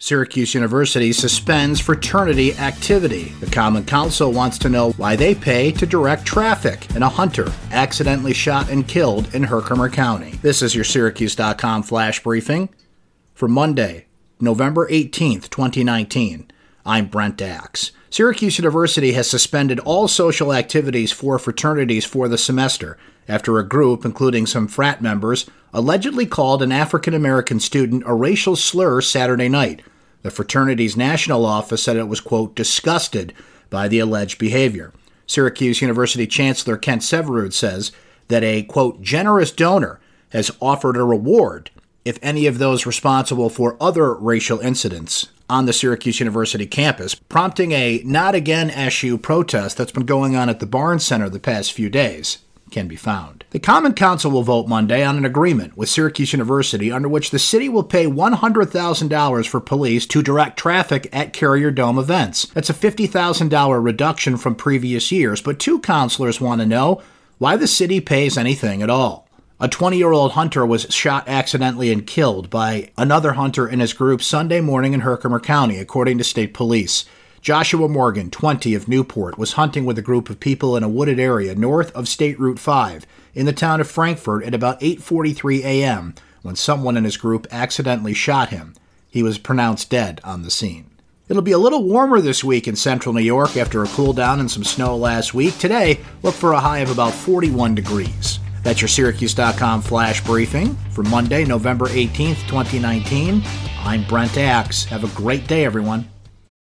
Syracuse University suspends fraternity activity. The Common Council wants to know why they pay to direct traffic, and a hunter accidentally shot and killed in Herkimer County. This is your Syracuse.com flash briefing for Monday, November 18th, 2019. I'm Brent Axe. Syracuse University has suspended all social activities for fraternities for the semester after a group, including some frat members, allegedly called an African American student a racial slur Saturday night. The fraternity's national office said it was, quote, disgusted by the alleged behavior. Syracuse University Chancellor Kent Syverud says that a, quote, generous donor has offered a reward if any of those responsible for other racial incidents on the Syracuse University campus, prompting a not again SU protest that's been going on at the Barnes Center the past few days can be found. The Common Council will vote Monday on an agreement with Syracuse University under which the city will pay $100,000 for police to direct traffic at Carrier Dome events. That's a $50,000 reduction from previous years, but two councilors want to know why the city pays anything at all. A 20 year old hunter was shot accidentally and killed by another hunter in his group Sunday morning in Herkimer County, according to state police. Joshua Morgan, 20 of Newport, was hunting with a group of people in a wooded area north of State Route 5 in the town of Frankfort at about 8:43 a.m. when someone in his group accidentally shot him. He was pronounced dead on the scene. It'll be a little warmer this week in central New York after a cool down and some snow last week. Today, look for a high of about 41 degrees. That's your Syracuse.com flash briefing for Monday, November 18th, 2019. I'm Brent Axe. Have a great day, everyone.